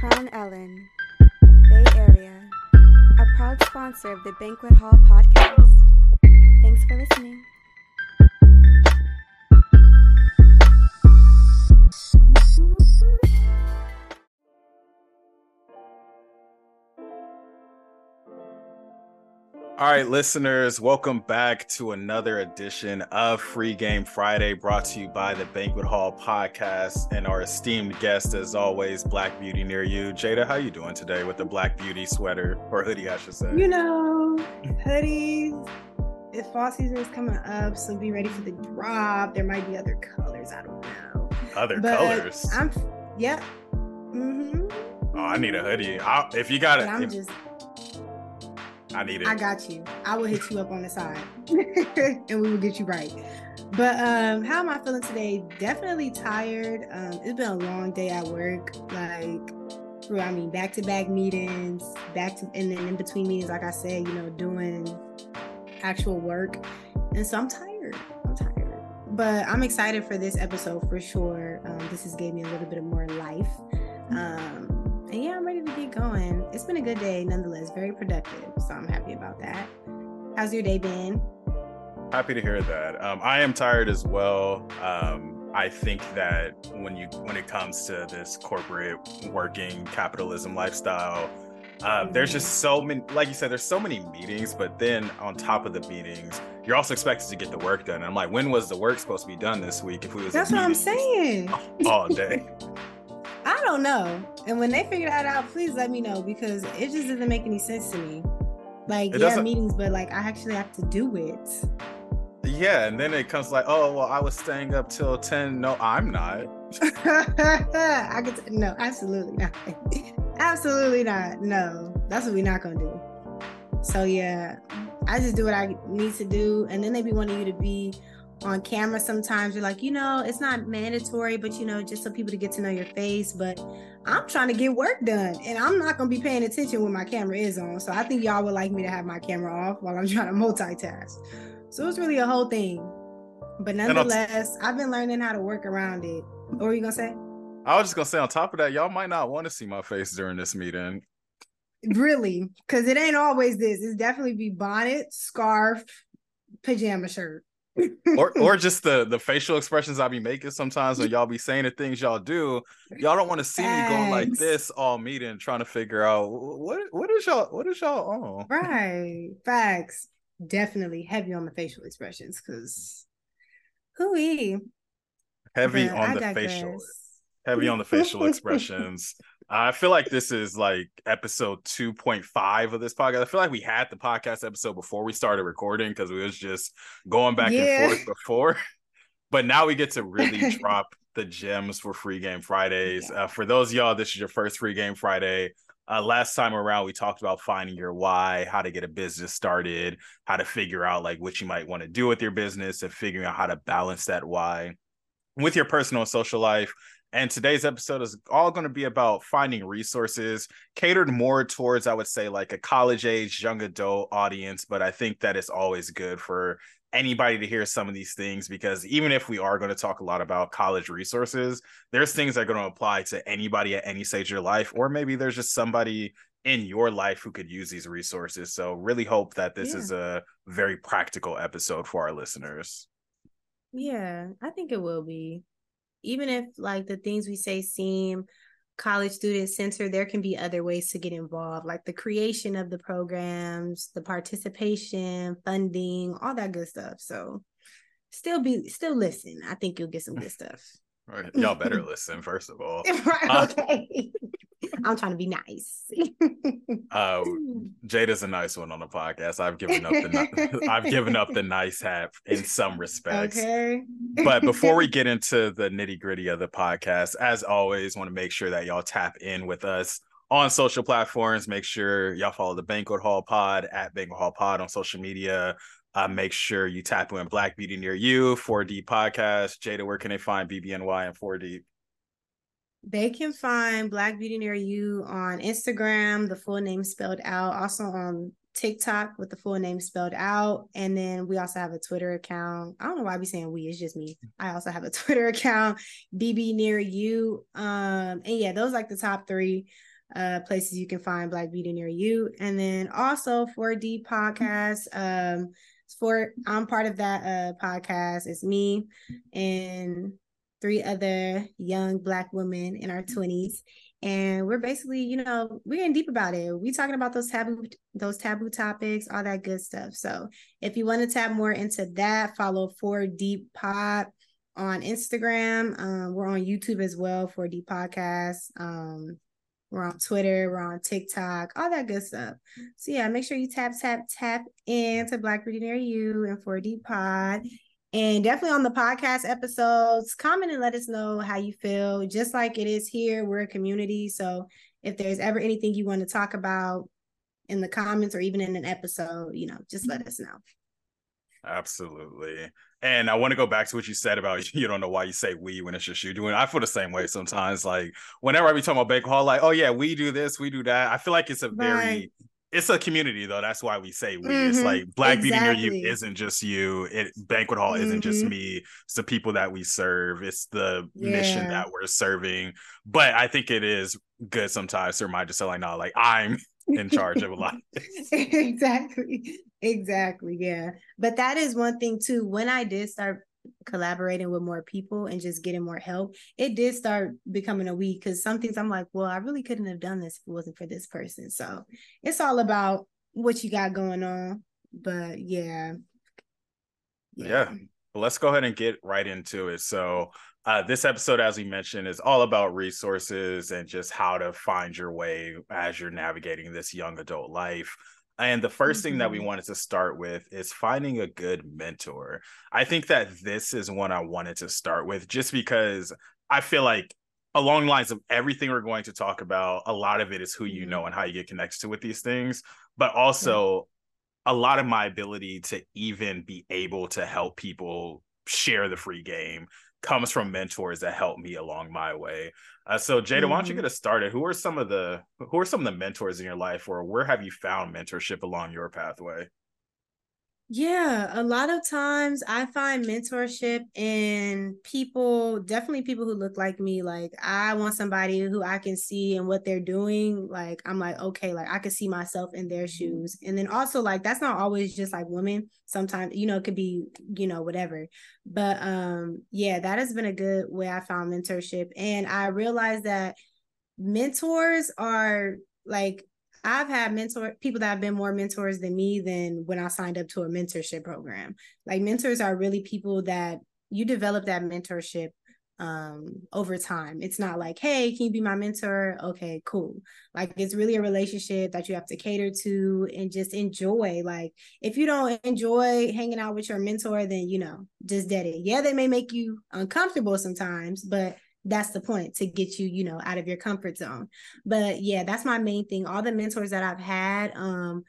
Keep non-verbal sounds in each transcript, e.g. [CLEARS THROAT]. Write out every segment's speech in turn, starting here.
Crown Ellen, Bay Area, a proud sponsor of the Banquet Hall podcast. Thanks for listening. All right, listeners, welcome back to another edition of Free Game Friday brought to you by the Banquet Hall podcast and our esteemed guest as always, Black Beauty near you. Jada, how you doing today with the Black Beauty sweater or hoodie, I should say? You know, hoodies. If fall season is coming up, so be ready for the drop. There might be other colors, I don't know. Other But colors. I'm yep. Mm-hmm. oh, I need a hoodie. i if you got it, I'm if- just I need it. I got you. I will hit you up on the side [LAUGHS] and we will get you right. But um how am I feeling today? Definitely tired. Um it's been a long day at work. Like through I mean back to back meetings, back to and then in between meetings, like I said, you know, doing actual work. And so I'm tired. I'm tired. But I'm excited for this episode for sure. Um, this has gave me a little bit of more life. Um, and yeah, I'm ready to get going. It's been a good day, nonetheless, very productive. So I'm happy about that. How's your day been? Happy to hear that. Um, I am tired as well. Um, I think that when you when it comes to this corporate working capitalism lifestyle, uh, there's just so many. Like you said, there's so many meetings, but then on top of the meetings, you're also expected to get the work done. And I'm like, when was the work supposed to be done this week? If we was That's what I'm saying. [LAUGHS] all day. [LAUGHS] I don't know. And when they figure that out, please let me know because it just doesn't make any sense to me. Like, It yeah, doesn't- meetings, but like I actually have to do it. yeah, and then it comes like, oh well, I was staying up till ten. No, I'm not. [LAUGHS] I could t- no, absolutely not. [LAUGHS] absolutely not. No, that's what we're not gonna do. So yeah, I just do what I need to do, and then they be wanting you to be on camera. Sometimes you're like, you know, it's not mandatory, but you know, just so people to get to know your face. But I'm trying to get work done, and I'm not gonna be paying attention when my camera is on. So I think y'all would like me to have my camera off while I'm [LAUGHS] trying to multitask. So it's really a whole thing. But nonetheless, I've been learning how to work around it. What were you gonna say? I was just gonna say on top of that, y'all might not want to see my face during this meeting. Really? Because it ain't always this. It's definitely be bonnet, scarf, pajama shirt. Or [LAUGHS] or just the the facial expressions I be making sometimes when y'all be saying the things y'all do. Y'all don't want to see me going like this all meeting trying to figure out what what is y'all what is y'all on. right. Facts. Definitely heavy on the facial expressions because hooey. Heavy But on I the facial heavy on the facial [LAUGHS] expressions. I feel like this is like episode 2.5 of this podcast. I feel like we had the podcast episode before we started recording because we was just going back Yeah. and forth before. [LAUGHS] But now we get to really [LAUGHS] drop the gems for free game Fridays. Yeah. Uh, for those of y'all, this is your first free game Friday. Uh, last time around, we talked about finding your why, how to get a business started, how to figure out like what you might want to do with your business, and figuring out how to balance that why with your personal and social life. And today's episode is all going to be about finding resources catered more towards, I would say, like a college age, young adult audience. But I think that it's always good for anybody to hear some of these things because even if we are going to talk a lot about college resources, there's things that are going to apply to anybody at any stage of your life, or maybe there's just somebody in your life who could use these resources. So, really hope that this Yeah. is a very practical episode for our listeners. Yeah, I think it will be. Even if like the things we say seem college student centered, there can be other ways to get involved, like the creation of the programs, the participation, funding, all that good stuff. So still be still listen. I think you'll get some good [LAUGHS] stuff. All right, [LAUGHS] Y'all better listen, first of all. [LAUGHS] right, Uh, okay. [LAUGHS] I'm trying to be nice. Uh, Jada's a nice one on the podcast. I've given up the I've given up the nice hat in some respects. okay. But before we get into the nitty gritty of the podcast, as always, want to make sure that y'all tap in with us on social platforms. Make sure y'all follow the Banquet Hall Pod at Banquet Hall Pod on social media. Uh, make sure you tap in Black Beauty near you, 4D podcast. Jada, where can they find BBNY and 4D? They can find Black Beauty Near You on Instagram, the full name spelled out, also on TikTok with the full name spelled out. And then we also have a Twitter account. I don't know why I be saying we, it's just me. [LAUGHS] I also have a [LAUGHS] Twitter account, BB Near You. Um, and yeah, those like the top three. uh, places you can find Black Beauty near you. And then also 4D podcast. Um, for I'm part of that uh, podcast. It's me and three other young Black women in our 20s. And we're basically, you know, we're getting deep about it. we're talking about those taboo, those taboo topics, all that good stuff. So if you want to tap more into that, follow 4Deep Pod on Instagram. Um, we're on YouTube as well for Deep Podcast. Um, we're on Twitter, we're on TikTok, all that good stuff. So yeah, make sure you tap, tap, tap into Black Beauty Near You and 4D Pod. And definitely on the podcast episodes, comment and let us know how you feel. Just like it is here, we're a community. So if there's ever anything you want to talk about in the comments or even in an episode, you know, just let us know. Absolutely. And I want to go back to what you said about [LAUGHS] you don't know why you say we when it's just you doing. I feel the same way sometimes. Like whenever I be talking about Banquet Hall, like, oh yeah, we do this, we do that. I feel like it's a very right. it's a community though. That's why we say we. Mm-hmm. It's like Black exactly. Beauty Near You isn't just you. It Banquet Hall mm-hmm. isn't just mm-hmm. me. It's the people that we serve. It's the yeah. mission that we're serving. But I think it is good sometimes to remind yourself like, no, like I'm in charge of a lot. Of [LAUGHS] exactly. Exactly. Yeah. But that is one thing too. When I did start collaborating with more people and just getting more help, it did start becoming a we because some things I'm like, well, I really couldn't have done this if it wasn't for this person. So it's all about what you got going on. But yeah. Yeah. yeah. Well, let's go ahead and get right into it. So uh, this episode, as we mentioned, is all about resources and just how to find your way as you're navigating this young adult life. And the 1st mm-hmm. thing that we mm-hmm. wanted to start with is finding a good mentor. I think that this is one I wanted to start with just because I feel like along the lines of everything we're going to talk about, a lot of it is who you mm-hmm. know and how you get connected to with these things, but also a lot of my ability to even be able to help people share the free game comes from mentors that helped me along my way. Uh, so Jada, mm-hmm. why don't you mm-hmm. get us started? Who are some of the who are some of the mentors in your life, or where have you found mentorship along your pathway? Yeah, a lot of times I find mentorship in people, definitely people who look like me. Like I want somebody who I can see and what they're doing. Like I'm like, okay, like I can see myself in their shoes. And then also like that's not always just like women. Sometimes, you know, it could be, you know, whatever. But um, yeah, that has been a good way I found mentorship. And I realized that mentors are like I've had mentor people that have been more mentors than me than when I signed up to a mentorship program. Like mentors are really people that you develop that mentorship um over time. It's not like, hey, can you be my mentor? Okay, cool. Like it's really a relationship that you have to cater to and just enjoy. Like if you don't enjoy hanging out with your mentor, then you know, just dead it. Yeah, they may make you uncomfortable sometimes, but that's the point to get you you know out of your comfort zone. But yeah that's my main thing. All the mentors that i've had um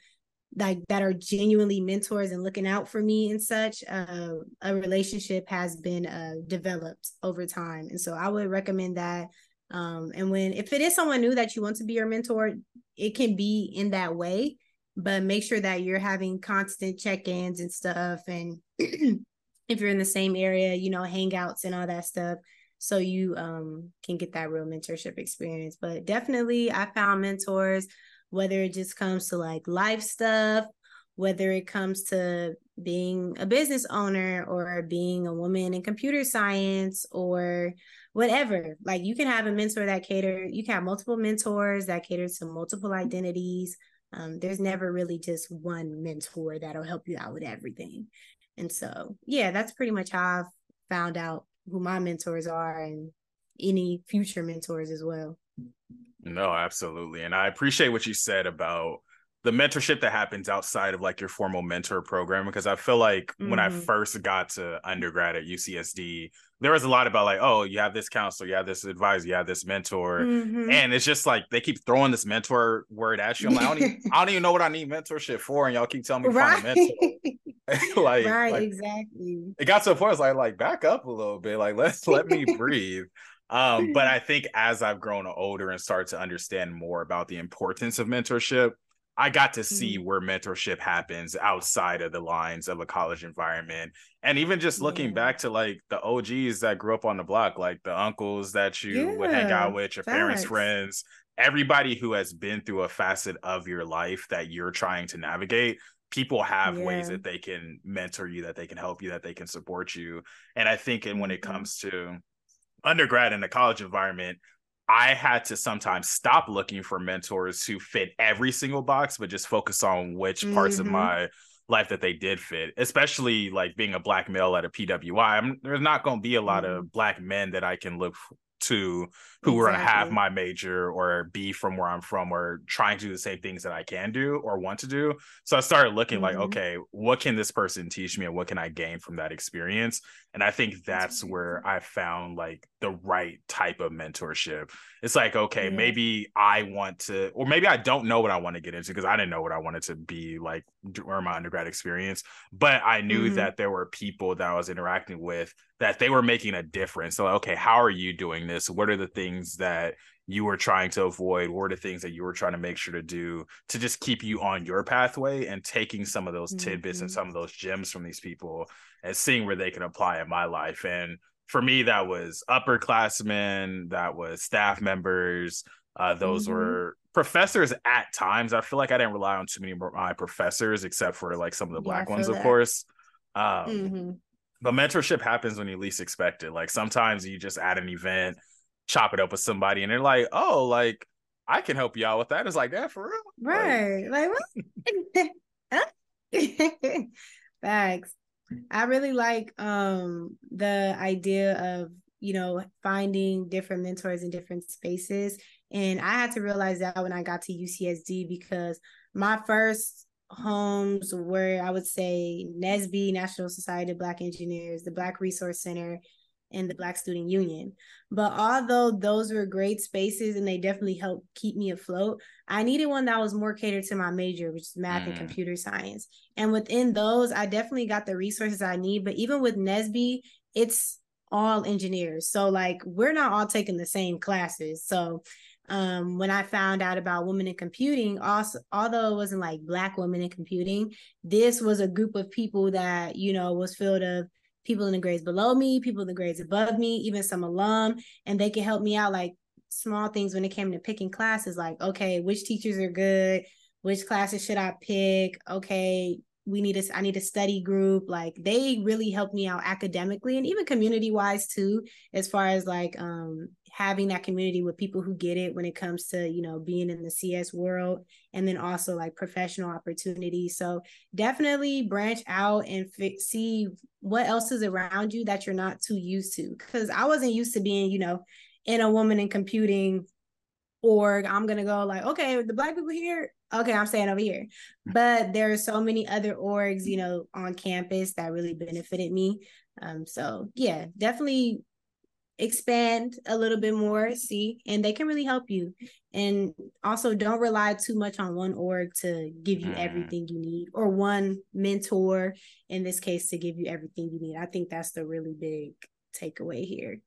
like that are genuinely mentors and looking out for me and such uh, a relationship has been uh, developed over time. And so i would recommend that um, and when if it is someone new that you want to be your mentor it can be in that way. But make sure that you're having constant check-ins and stuff and [CLEARS THROAT] if you're in the same area you know hangouts and all that stuff so you um, can get that real mentorship experience. But definitely, I found mentors, whether it just comes to like life stuff, whether it comes to being a business owner or being a woman in computer science or whatever. Like you can have a mentor that cater, you can have multiple mentors that cater to multiple identities. Um, there's never really just one mentor that'll help you out with everything. And so, yeah, that's pretty much how I've found out who my mentors are and any future mentors as well. No, absolutely. And I appreciate what you said about the mentorship that happens outside of like your formal mentor program because I feel like mm-hmm. when I mm-hmm. first got to undergrad at UCSD, there was a lot about like, oh, you have this counselor, you have this advisor, you have this mentor, mm-hmm. and it's just like they keep throwing this mentor word at you. I'm like, I don't, even, I don't even know what I need mentorship for, and y'all keep telling me right. find a mentor. [LAUGHS] [LAUGHS] like, right, like, exactly. It got to a point I was like, like back up a little bit, like let's let me [LAUGHS] breathe. Um, but [LAUGHS] I think as I've grown older and started to understand more about the importance of mentorship, I got to see mm-hmm. where mentorship happens outside of the lines of a college environment. And even just looking yeah. back to like the OGs that grew up on the block, like the uncles that you yeah, would hang out with, your facts. parents' friends. everybody who has been through a facet of your life that you're trying to navigate people have yeah. ways that they can mentor you that they can help you that they can support you and i think and when it mm-hmm. comes to undergrad in the college environment I had to sometimes stop looking for mentors who fit every single box, but just focus on which parts mm-hmm. of my life that they did fit, especially like being a black male at a PWI. I'm, there's not going to be a lot mm-hmm. of black men that I can look to who exactly. were to have my major or be from where I'm from or trying to do the same things that I can do or want to do. So I started looking mm-hmm. like, okay, what can this person teach me and what can I gain from that experience? And I think that's where I found like the right type of mentorship. It's like, okay, yeah. maybe I want to, or maybe I don't know what I want to get into because I didn't know what I wanted to be like during my undergrad experience. But I knew mm-hmm. that there were people that I was interacting with that they were making a difference. So, okay, how are you doing this? What are the things that you were trying to avoid? What are the things that you were trying to make sure to do to just keep you on your pathway and taking some of those tidbits mm-hmm. and some of those gems from these people and seeing where they can apply in my life? And for me, that was upperclassmen, that was staff members. Uh, those mm-hmm. were professors at times. I feel like I didn't rely on too many of my professors, except for like some of the black yeah, ones, of course. Um, mm-hmm. But mentorship happens when you least expect it. Like sometimes you just add an event, chop it up with somebody, and they're like, "Oh, like I can help you out with that." It's like that for real, right? Like, like what? [LAUGHS] [LAUGHS] Facts. I really like um the idea of you know finding different mentors in different spaces and I had to realize that when I got to UCSD because my first homes were I would say NSBE National Society of Black Engineers, the Black Resource Center, and the Black Student Union. But although those were great spaces and they definitely helped keep me afloat, I needed one that was more catered to my major, which is math mm. and computer science. And within those, I definitely got the resources I need. But even with NSBE, it's all engineers. So like we're not all taking the same classes. So um, when I found out about women in computing, also although it wasn't like black women in computing, this was a group of people that, you know, was filled of people in the grades below me, people in the grades above me, even some alum, and they can help me out like small things when it came to picking classes, like, okay, which teachers are good, which classes should I pick? Okay, we need a I need a study group. Like they really helped me out academically and even community wise too, as far as like um having that community with people who get it when it comes to you know being in the cs world and then also like professional opportunities. So definitely branch out and fi- see what else is around you that you're not too used to. Because i wasn't used to being you know in a woman in computing org. I'm gonna go like okay the black people here? Okay i'm staying over here. But there are so many other orgs you know on campus that really benefited me. Um so yeah definitely expand a little bit more, see, and they can really help you. And also don't rely too much on one org to give you mm. everything you need or one mentor in this case to give you everything you need. I think that's the really big takeaway here.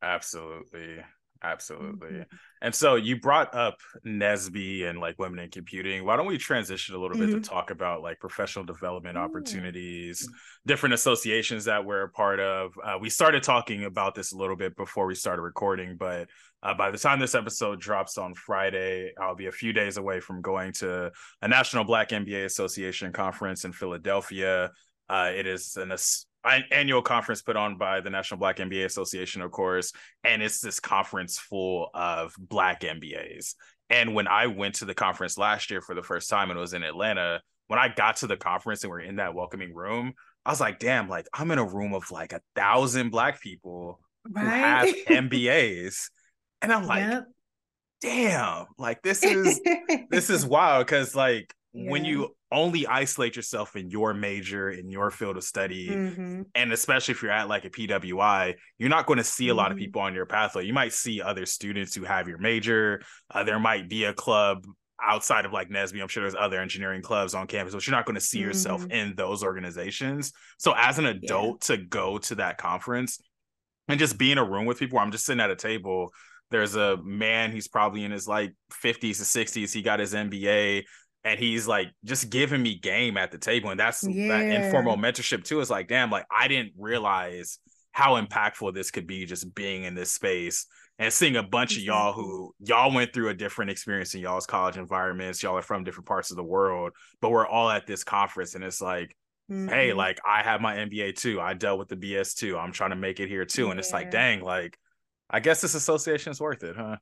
Absolutely. Absolutely. Mm-hmm. And so you brought up NSBE and like women in computing. Why don't we transition a little mm-hmm. bit to mm-hmm. talk about like professional development Ooh. opportunities, different associations that we're a part of? Uh, we started talking about this a little bit before we started recording, but uh, by the time this episode drops on Friday, I'll be a few days away from going to a National Black MBA Association conference in Philadelphia. Uh, it is an annual conference put on by the National Black MBA Association, of course, and it's this conference full of Black MBAs. And when I went to the conference last year for the first time and it was in Atlanta, when I got to the conference and we're in that welcoming room, I was like, damn, like I'm in a room of like a thousand Black people right? who have MBAs. And I'm like, yep. damn, like this is [LAUGHS] this is wild because like yeah. when you only isolate yourself in your major in your field of study mm-hmm. and especially if you're at like a pwi you're not going to see a mm-hmm. lot of mm-hmm. people on your pathway you might see other students who have your major uh, there might be a club outside of like NSBE, I'm sure there's other engineering clubs on campus, but you're not going to see yourself mm-hmm. in those organizations. So as an adult yeah. to go to that conference and just be in a room with people, I'm just sitting at a table. There's a man, he's probably in his like 50s to 60s. He got his MBA and he's like just giving me game at the table and that's yeah. that informal mentorship too it's like damn like i didn't realize how impactful this could be just being in this space and seeing a bunch exactly. of y'all who y'all went through a different experience in y'all's college environments. Y'all are from different parts of the world, but we're all at this conference, and it's like, mm-hmm. hey, like I have my MBA too. I dealt with the BS too. I'm trying to make it here too, and it's like, dang, like I guess this association is worth it, huh?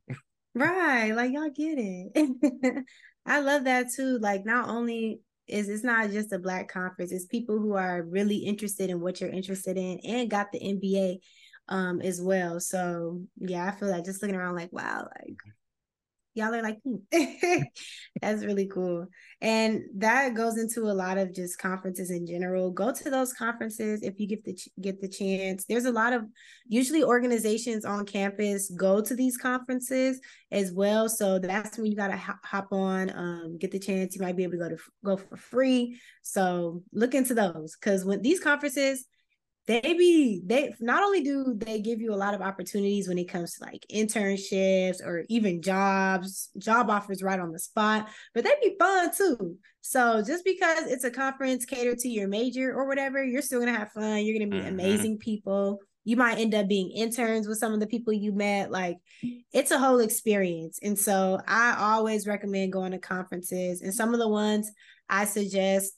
Right, like y'all get it. [LAUGHS] I love that too. Like not only is it's not just a black conference, it's people who are really interested in what you're interested in and got the MBA um as well. So yeah, I feel like just looking around like wow, like y'all are like me. [LAUGHS] that's really cool. And that goes into a lot of just conferences in general. Go to those conferences if you get the get the chance. There's a lot of usually organizations on campus go to these conferences as well. So that's when you got to hop on um, get the chance. You might be able to go to go for free. So look into those. Because when these conferences they be they not only do they give you a lot of opportunities when it comes to like internships or even jobs job offers right on the spot but they be fun too. So just because it's a conference catered to your major or whatever you're still gonna have fun you're gonna meet mm-hmm. amazing people. You might end up being interns with some of the people you met like it's a whole experience. And so i always recommend going to conferences and some of the ones i suggest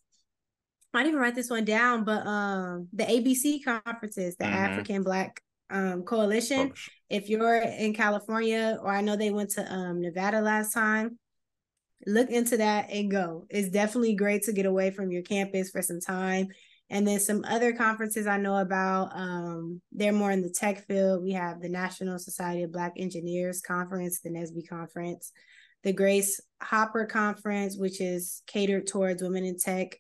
I didn't even write this one down, but um the ABC conferences, the mm-hmm. African Black um Coalition. If you're in California, or I know they went to um Nevada last time, look into that and go. It's definitely great to get away from your campus for some time. And then some other conferences I know about, um, they're more in the tech field. We have the National Society of Black Engineers Conference, the NSBE Conference, the Grace Hopper Conference, which is catered towards women in tech.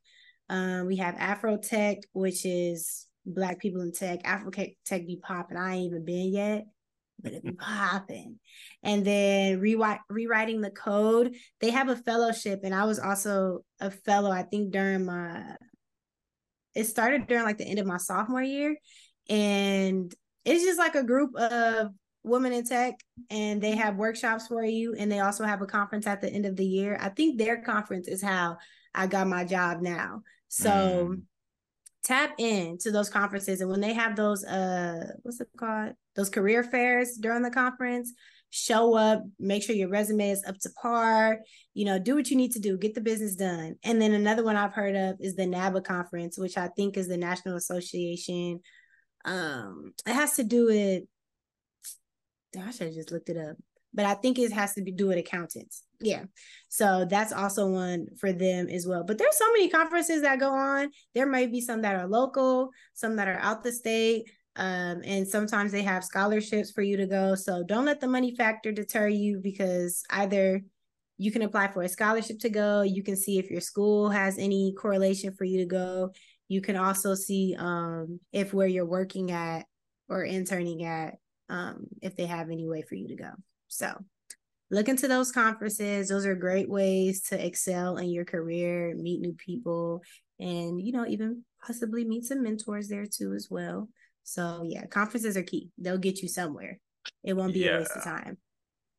Um, we have Afro Tech, which is Black people in tech. Afro Tech be popping. I ain't even been yet, but it be [LAUGHS] popping. And then rewrite, rewriting the code. They have a fellowship, and I was also a fellow. I think during my, it started during like the end of my sophomore year, and it's just like a group of women in tech and they have workshops for you and they also have a conference at the end of the year i think their conference is how i got my job now so mm. tap in to those conferences. And when they have those uh what's it called? Those career fairs during the conference, show up, make sure your resume is up to par, you know, do what you need to do, get the business done. And then another one I've heard of is the NABA conference, which I think is the National Association. Um, it has to do with I should have just looked it up but I think it has to be do with accountants. Yeah. So that's also one for them as well. But there's so many conferences that go on. There might be some that are local, some that are out the state. Um, and sometimes they have scholarships for you to go. So don't let the money factor deter you because either you can apply for a scholarship to go, you can see if your school has any correlation for you to go. You can also see um, if where you're working at or interning at, um, if they have any way for you to go. So look into those conferences. Those are great ways to excel in your career, meet new people, and you know, even possibly meet some mentors there too as well. So yeah, conferences are key. They'll get you somewhere. It won't be yeah. a waste of time.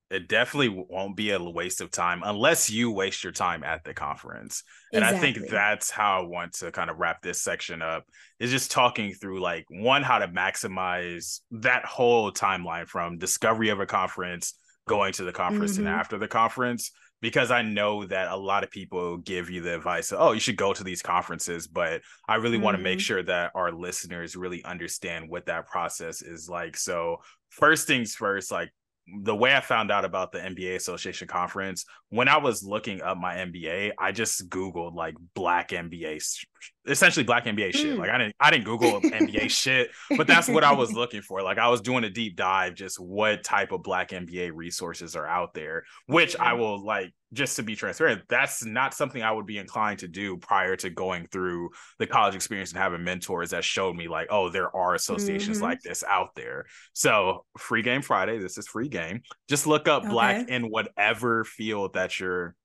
It definitely won't be a waste of time unless you waste your time at the conference. And exactly. I think that's how I want to kind of wrap this section up is just talking through like one, how to maximize that whole timeline from discovery of a conference going to the conference mm-hmm. and after the conference because I know that a lot of people give you the advice, of, oh, you should go to these conferences. But I really mm-hmm. want to make sure that our listeners really understand what that process is like. So, first things first, like the way I found out about the MBA Association conference, when I was looking up my MBA, I just Googled like black MBA, essentially black MBA shit. Like I didn't, I didn't Google [LAUGHS] NBA shit, but that's what I was looking for. Like I was doing a deep dive, just what type of black MBA resources are out there, which I will like just to be transparent, that's not something I would be inclined to do prior to going through the college experience and having mentors that showed me like, oh, there are associations mm-hmm. like this out there. So free game Friday, this is free game. Just look up okay. black in whatever field that you're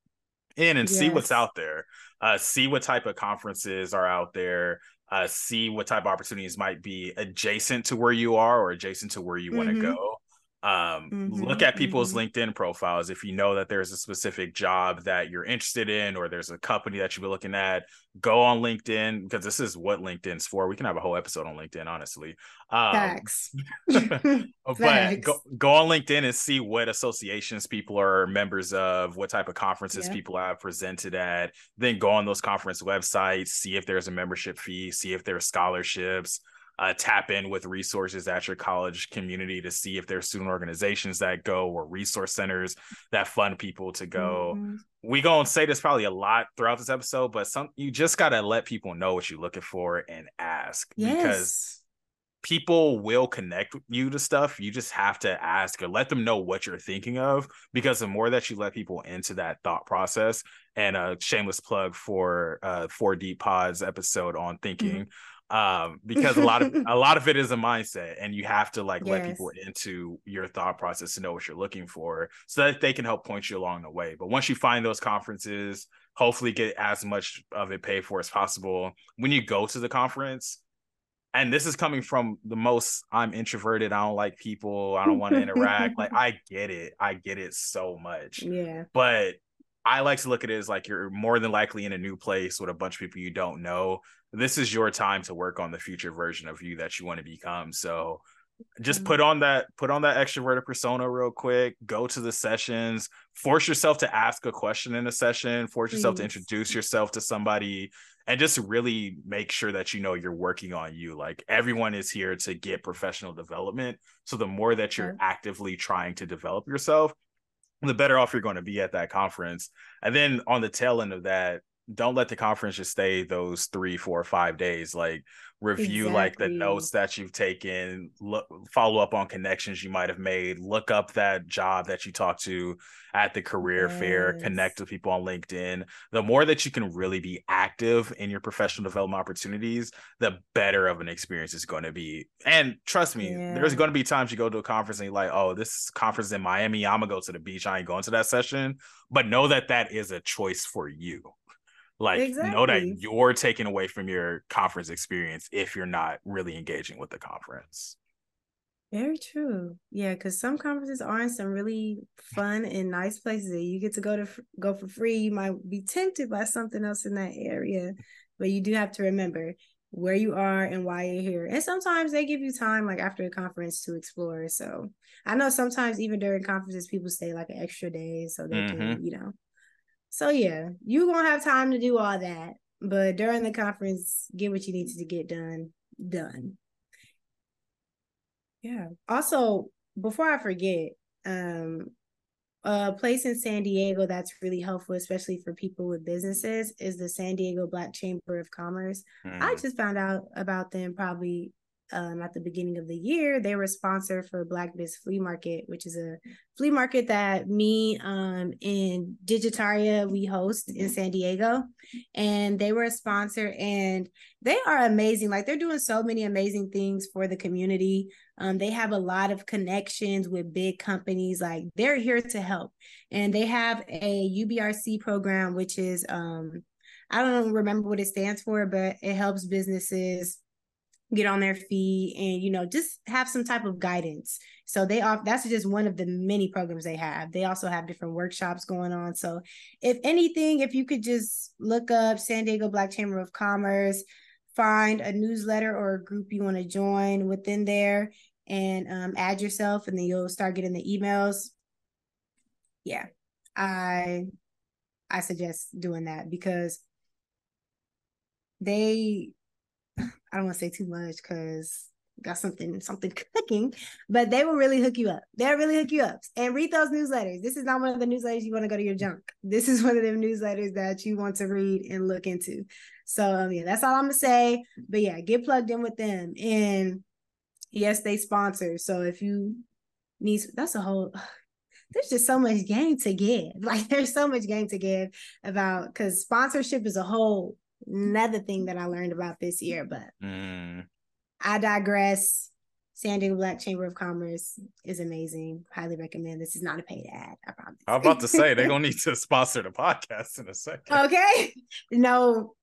in and yes. see what's out there. Uh, see what type of conferences are out there. Uh, see what type of opportunities might be adjacent to where you are or adjacent to where you mm-hmm. want to go um, mm-hmm, look at people's mm-hmm. linkedin profiles if you know that there's a specific job that you're interested in or there's a company that you'll be looking at go on linkedin because this is what linkedin's for we can have a whole episode on linkedin honestly um, Facts. [LAUGHS] [LAUGHS] but Facts. Go, go on linkedin and see what associations people are members of what type of conferences yeah. people have presented at then go on those conference websites see if there's a membership fee see if there's scholarships uh, tap in with resources at your college community to see if there's student organizations that go or resource centers that fund people to go. Mm-hmm. We gonna say this probably a lot throughout this episode, but some you just gotta let people know what you're looking for and ask yes. because people will connect you to stuff. You just have to ask or let them know what you're thinking of because the more that you let people into that thought process, and a shameless plug for uh four deep pods episode on thinking. Mm-hmm um because a lot of [LAUGHS] a lot of it is a mindset and you have to like yes. let people into your thought process to know what you're looking for so that they can help point you along the way but once you find those conferences hopefully get as much of it paid for as possible when you go to the conference and this is coming from the most i'm introverted i don't like people i don't want to interact like [LAUGHS] i get it i get it so much yeah but I like to look at it as like you're more than likely in a new place with a bunch of people you don't know this is your time to work on the future version of you that you want to become. So just mm-hmm. put on that put on that extroverted persona real quick go to the sessions force yourself to ask a question in a session force yourself to introduce yourself to somebody and just really make sure that you know you're working on you. Like everyone is here to get professional development. So the more that you're actively trying to develop yourself the better off you're going to be at that conference. And then on the tail end of that don't let the conference just stay those three, four, five days. Like review exactly. like the notes that you've taken, look follow up on connections you might have made, look up that job that you talked to at the career yes. fair, connect with people on LinkedIn. The more that you can really be active in your professional development opportunities, the better of an experience is going to be. And trust me, yeah. there's going to be times you go to a conference and you're like, oh, this conference in Miami, I'm gonna go to the beach. I ain't going to that session. But know that that is a choice for you. Like exactly. know that you're taking away from your conference experience if you're not really engaging with the conference. Very true. Yeah, because some conferences are in some really fun and nice places that you get to go to go for free. You might be tempted by something else in that area, but you do have to remember where you are and why you're here. And sometimes they give you time, like after a conference, to explore. So I know sometimes even during conferences, people stay like an extra day so they mm-hmm. can, you know, so yeah, you gonna have time to do all that, but during the conference, get what you need to get done. Done. Yeah. Also, before I forget, um, a place in San Diego that's really helpful, especially for people with businesses, is the San Diego Black Chamber of Commerce. Mm. I just found out about them probably um, at the beginning of the year, they were a sponsor for Black Biz Flea Market, which is a flea market that me um, and Digitaria we host in San Diego, and they were a sponsor, and they are amazing. Like they're doing so many amazing things for the community. Um, they have a lot of connections with big companies. Like they're here to help, and they have a UBRC program, which is um, I don't remember what it stands for, but it helps businesses get on their feet and you know just have some type of guidance. So they off that's just one of the many programs they have. They also have different workshops going on. So if anything if you could just look up san diego black chamber of commerce find a newsletter or a group you want to join within there and um, add yourself and then you'll start getting the emails. Yeah i i suggest doing that because they I don't want to say too much because got something something cooking, but they will really hook you up. They'll really hook you up. And read those newsletters. This is not one of the newsletters you want to go to your junk. This is [LAUGHS] one of them newsletters that you want to read and look into. So um, yeah, that's all I'm gonna say. But yeah, get plugged in with them. And yes, they sponsor. So if you need that's a whole [SIGHS] there's just so much game to give. [LAUGHS] Like there's so much game to give about because sponsorship is a whole another thing that I learned about this year, but mm. I digress. San Diego Black Chamber of Commerce is amazing. Highly recommend. This is not a paid ad. I promise. I'm about to say they're gonna need to [LAUGHS] sponsor the podcast in a second. Okay. No,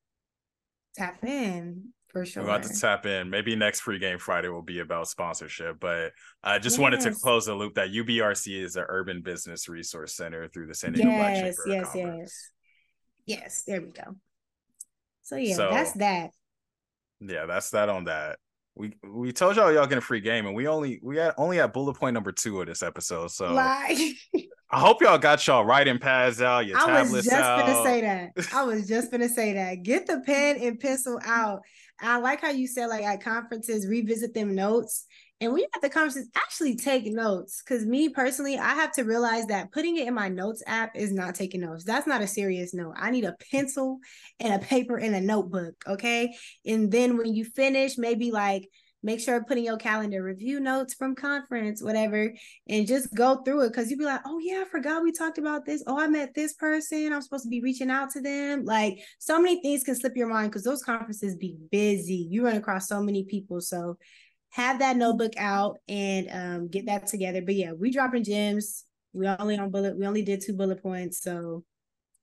tap in. for sure. We're going to tap in. Maybe next free game Friday will be about sponsorship, but I just yes. wanted to close the loop that UBRC is an urban business resource center through the San Diego yes, Black Chamber yes, yes, yes. There we go. So yeah, so, that's that. Yeah, that's that on that. We we told y'all y'all get a free game, and we only we had only at bullet point number two of this episode. So like, [LAUGHS] I hope y'all got y'all writing pads out, your tablets, I was just out. gonna say that. I [LAUGHS] was just gonna say that. Get the pen and pencil out. I like how you said like at conferences, revisit them notes. And we have the conferences, actually take notes. Cause me personally, I have to realize that putting it in my notes app is not taking notes. That's not a serious note. I need a pencil and a paper and a notebook. Okay. And then when you finish, maybe like make sure putting your calendar review notes from conference whatever and just go through it because you'd be like oh yeah i forgot we talked about this oh i met this person i'm supposed to be reaching out to them like so many things can slip your mind because those conferences be busy you run across so many people so have that notebook out and um, get that together but yeah we dropping gems we only on bullet we only did two bullet points so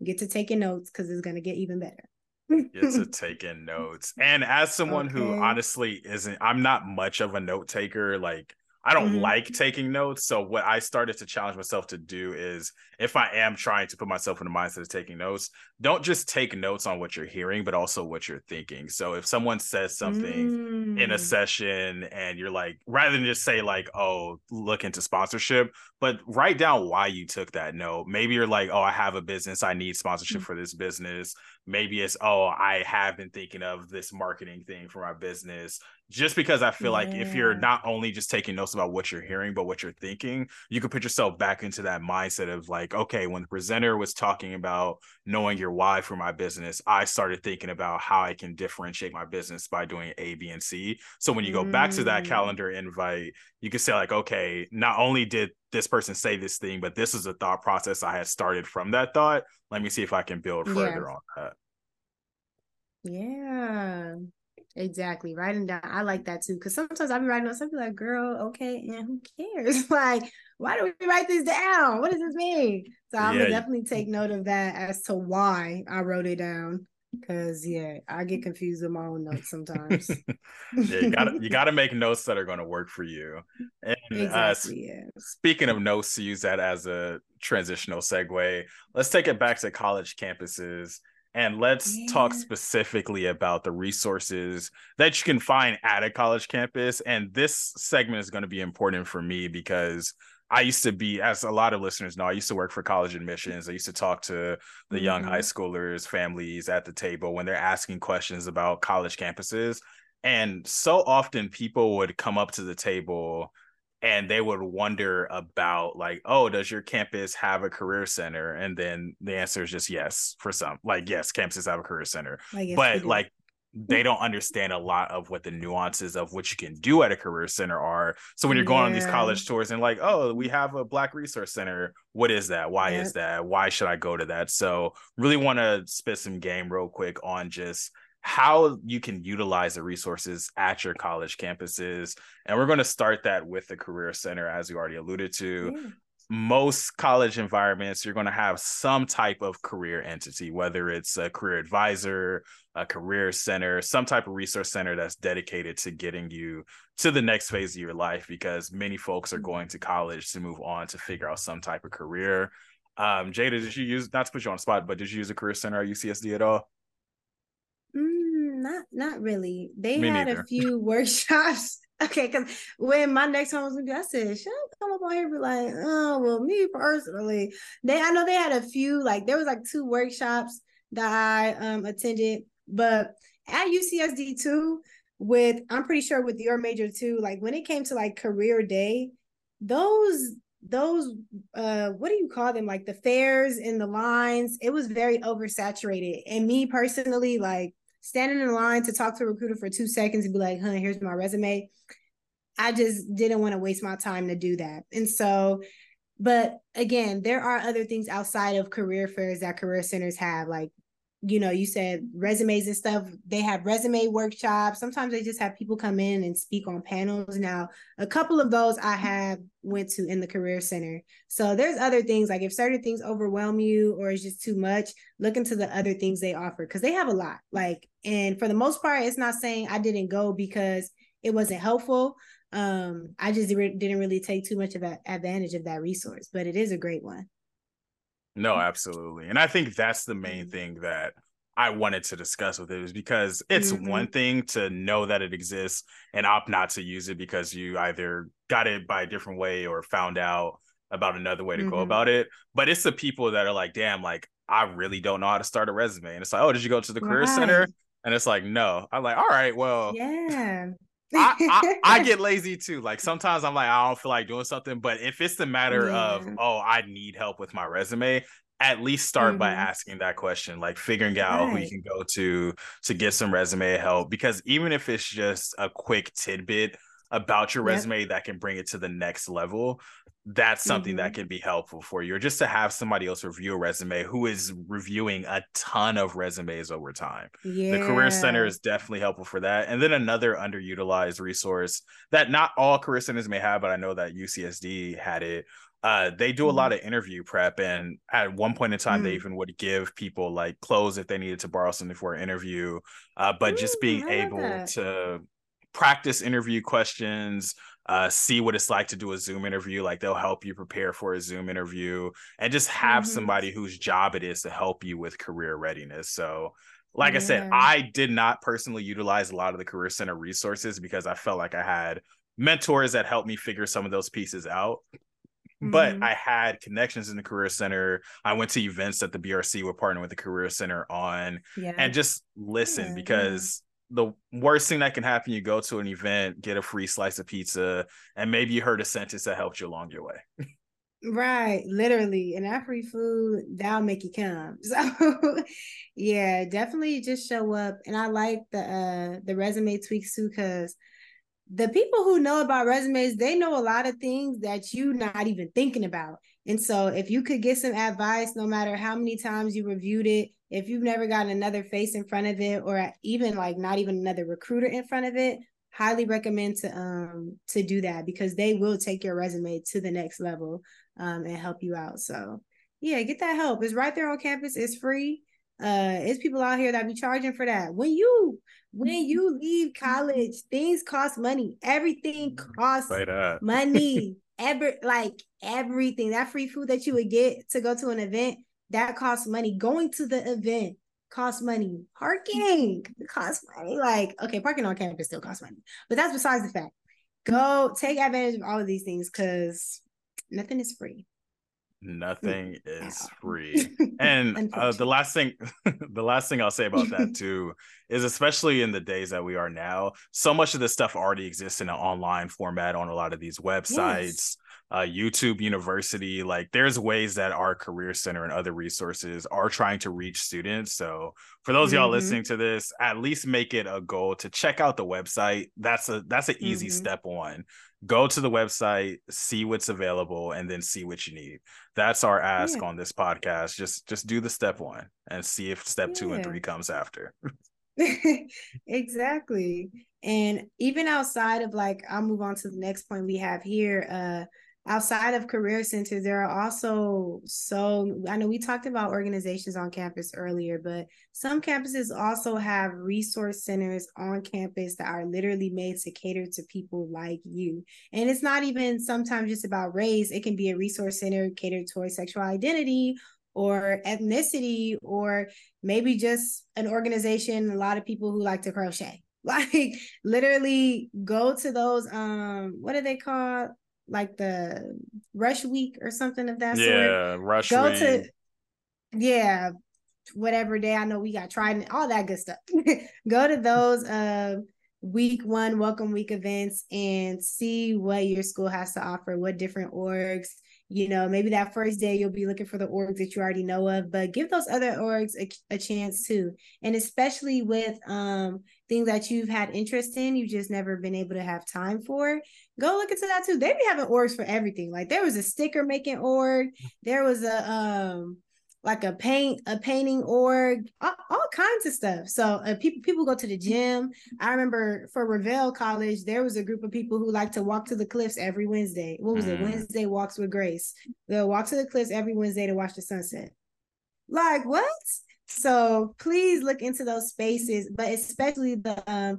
get to taking notes because it's going to get even better get to [LAUGHS] taking notes. And as someone okay. who honestly isn't, I'm not much of a note taker. Like I don't mm-hmm. like taking notes. So what I started to challenge myself to do is if I am trying to put myself in the mindset of taking notes, don't just take notes on what you're hearing, but also what you're thinking. So if someone says something mm. in a mm. session and you're like, rather than just say like, oh, look into sponsorship, but write down why you took that note. Maybe you're like, oh, I have a business, I need sponsorship mm. for this business. Maybe it's, oh, I have been thinking of this marketing thing for my business just because I feel yeah. like if you're not only just taking notes about what you're hearing, but what you're thinking, you can put yourself back into that mindset of like, okay, when the presenter was talking about knowing your why for my business, I started thinking about how I can differentiate my business by doing A, B, and C. So when you go mm. back to that mm. calendar invite, you can say, like, okay, not only did this person say this thing, but this is a thought process I had started from that thought. Let me see if I can build further yeah. on that. Yeah. Exactly. Writing down. I like that too. Cause sometimes I'll be writing notes. I'll like, girl, okay, and who cares? [LAUGHS] like, why do we write this down? What does this mean? So I'm yeah. gonna definitely take note of that as to why I wrote it down. Cause yeah, I get confused with my own notes sometimes. [LAUGHS] yeah, you gotta you gotta make notes that are gonna work for you. And uh, exactly, uh, yeah. speaking of notes, to use that as a transitional segue, let's take it back to college campuses and let's yeah. talk specifically about the resources that you can find at a college campus. And this segment is going to be important for me because I used to be, as a lot of listeners know, I used to work for college admissions. I used to talk to the mm-hmm. young high mm-hmm. schoolers, families at the table when they're asking questions about college campuses. And so often people would come up to the table and they would wonder about like oh does your campus have a career center? And then the answer is just yes for some like yes campuses have a career center. But like they don't understand a lot of what the nuances of what you can do at a career center are. So when you're going yeah. on these college tours and like oh we have a black resource center. What is that? Why yep. is that? Why should i go to that? So really want to spit some game real quick on just how you can utilize the resources at your college campuses. And we're going to start that with the Career Center, as you already alluded to. Yeah. Most college environments, you're going to have some type of career entity, whether it's a career advisor, a career center, some type of resource center that's dedicated to getting you to the next phase of your life because many folks are mm-hmm. going to college to move on to figure out some type of career. Um, Jada, did you use not to put you on the spot, but did you use a career center at UCSD at all? Not not really. They Me had neither. a few [LAUGHS] workshops. [LAUGHS] Okay, because when my next one was gonna be, I said, should I come up on here and be like, oh well, me personally, they I know they had a few, like there was like two workshops that I um attended, but at UCSD too, with I'm pretty sure with your major too, like when it came to like career day, those those uh what do you call them like the fairs and the lines it was very oversaturated and me personally like standing in line to talk to a recruiter for two seconds and be like, huh, here's my resume. I just didn't want to waste my time to do that. And so, but again, there are other things outside of career fairs that career centers have. Like you know, you said resumes and stuff. They have resume workshops. Sometimes they just have people come in and speak on panels. Now, a couple of those I have went to in the career center. So there's other things like if certain things overwhelm you or it's just too much, look into the other things they offer because they have a lot. Like, and for the most part, it's not saying I didn't go because it wasn't helpful. Um, I just didn't really take too much of an advantage of that resource, but it is a great one. No, absolutely. And I think that's the main mm-hmm. thing that I wanted to discuss with it is because it's mm-hmm. one thing to know that it exists and opt not to use it because you either got it by a different way or found out about another way to mm-hmm. go about it. But it's the people that are like, damn, like I really don't know how to start a resume. And it's like, oh, did you go to the career center? And it's like, no. I'm like, all right, well, yeah. I, I, I, [LAUGHS] get lazy too. Like sometimes I'm like, I don't feel like doing something. But if it's the matter yeah. of, oh, I need help with my resume, at least start mm-hmm. by asking that question, like figuring out right. who you can go to to get some resume help. Because even if it's just a quick tidbit about your resume that can bring it to the next level, that's something mm-hmm. that can be helpful for you. Or just to have somebody else review a resume who is reviewing a ton of resumes over time. Yeah. The Career Center is definitely helpful for that. And then another underutilized resource that not all career centers may have, but I know that UCSD had it. Uh, they do a mm-hmm. lot of interview prep, and at one point in time, mm-hmm. they mm. even would give people like clothes if they needed to borrow something for an interview. Uh, but just being able that. to practice interview questions, uh, see what it's like to do a Zoom interview. Like they'll help you prepare for a Zoom interview and just have mm-hmm. somebody whose job it is to help you with career readiness. So, like yeah. I said, I did not personally utilize a lot of the Career Center resources because I felt like I had mentors that helped me figure some of those pieces out. Mm-hmm. But I had connections in the Career Center. I went to events that the BRC were partnering with the Career Center on yeah. and just listen yeah, because the worst thing that can happen you go to an event get a free slice of pizza and maybe you heard a sentence that helped you along your way. Right literally and that free food that'll make you come. [LAUGHS] So yeah definitely just show up and i like the uh the resume tweaks too because the people who know about resumes they know a lot of things that you not even thinking about and so if you could get some advice no matter how many times you reviewed it if you've never gotten another face in front of it or even like not even another recruiter in front of it highly recommend to um to do that because they will take your resume to the next level um and help you out. So yeah get that help. It's right there on campus. It's free. Uh it's people out here that be charging for that. When you when you leave college things cost money. Everything costs money [LAUGHS] Every like everything that free food that you would get to go to an event that costs money. Going to the event costs money. Parking costs money. Like, okay, parking on campus still costs money, but that's besides the fact. Go take advantage of all of these things because nothing is free. Nothing is free. [LAUGHS] And uh, the last thing, [LAUGHS] the last thing I'll say about that [LAUGHS] too is, especially in the days that we are now, so much of this stuff already exists in an online format on a lot of these websites. Yes uh, YouTube University. Like there's ways that our career center and other resources are trying to reach students. So for those mm-hmm. y'all listening to this, at least make it a goal to check out the website. That's a that's an easy mm-hmm. step one. Go to the website, see what's available, and then see what you need. That's our ask yeah. on this podcast. Just just do the step one and see if step yeah. two and three comes after. [LAUGHS] exactly. And even outside of like, I'll move on to the next point we have here. Uh outside of career centers there are also so i know we talked about organizations on campus earlier but some campuses also have resource centers on campus that are literally made to cater to people like you. And it's not even sometimes just about race. It can be a resource center catered towards sexual identity or ethnicity or maybe just an organization a lot of people who like to crochet. [LAUGHS] Like literally go to those um what are they called like the rush week or something of that yeah, sort. Yeah, rush Go week. to yeah, whatever day. I know we got tried all that good stuff. [LAUGHS] Go to those uh week one welcome week events and see what your school has to offer, what different orgs you know maybe that first day you'll be looking for the orgs that you already know of but give those other orgs a, a, chance too. And especially with um things that you've had interest in you've just never been able to have time for go look into that too. They be having orgs for everything. Like there was a sticker making org. There was a um like a paint a painting org all, all kinds of stuff. So uh, people people go to the gym. I remember for Revelle college there was a group of people who like to walk to the cliffs every wednesday. What was mm. it wednesday walks with grace. They'll walk to the cliffs every wednesday to watch the sunset. Like what? So please look into those spaces but especially the um,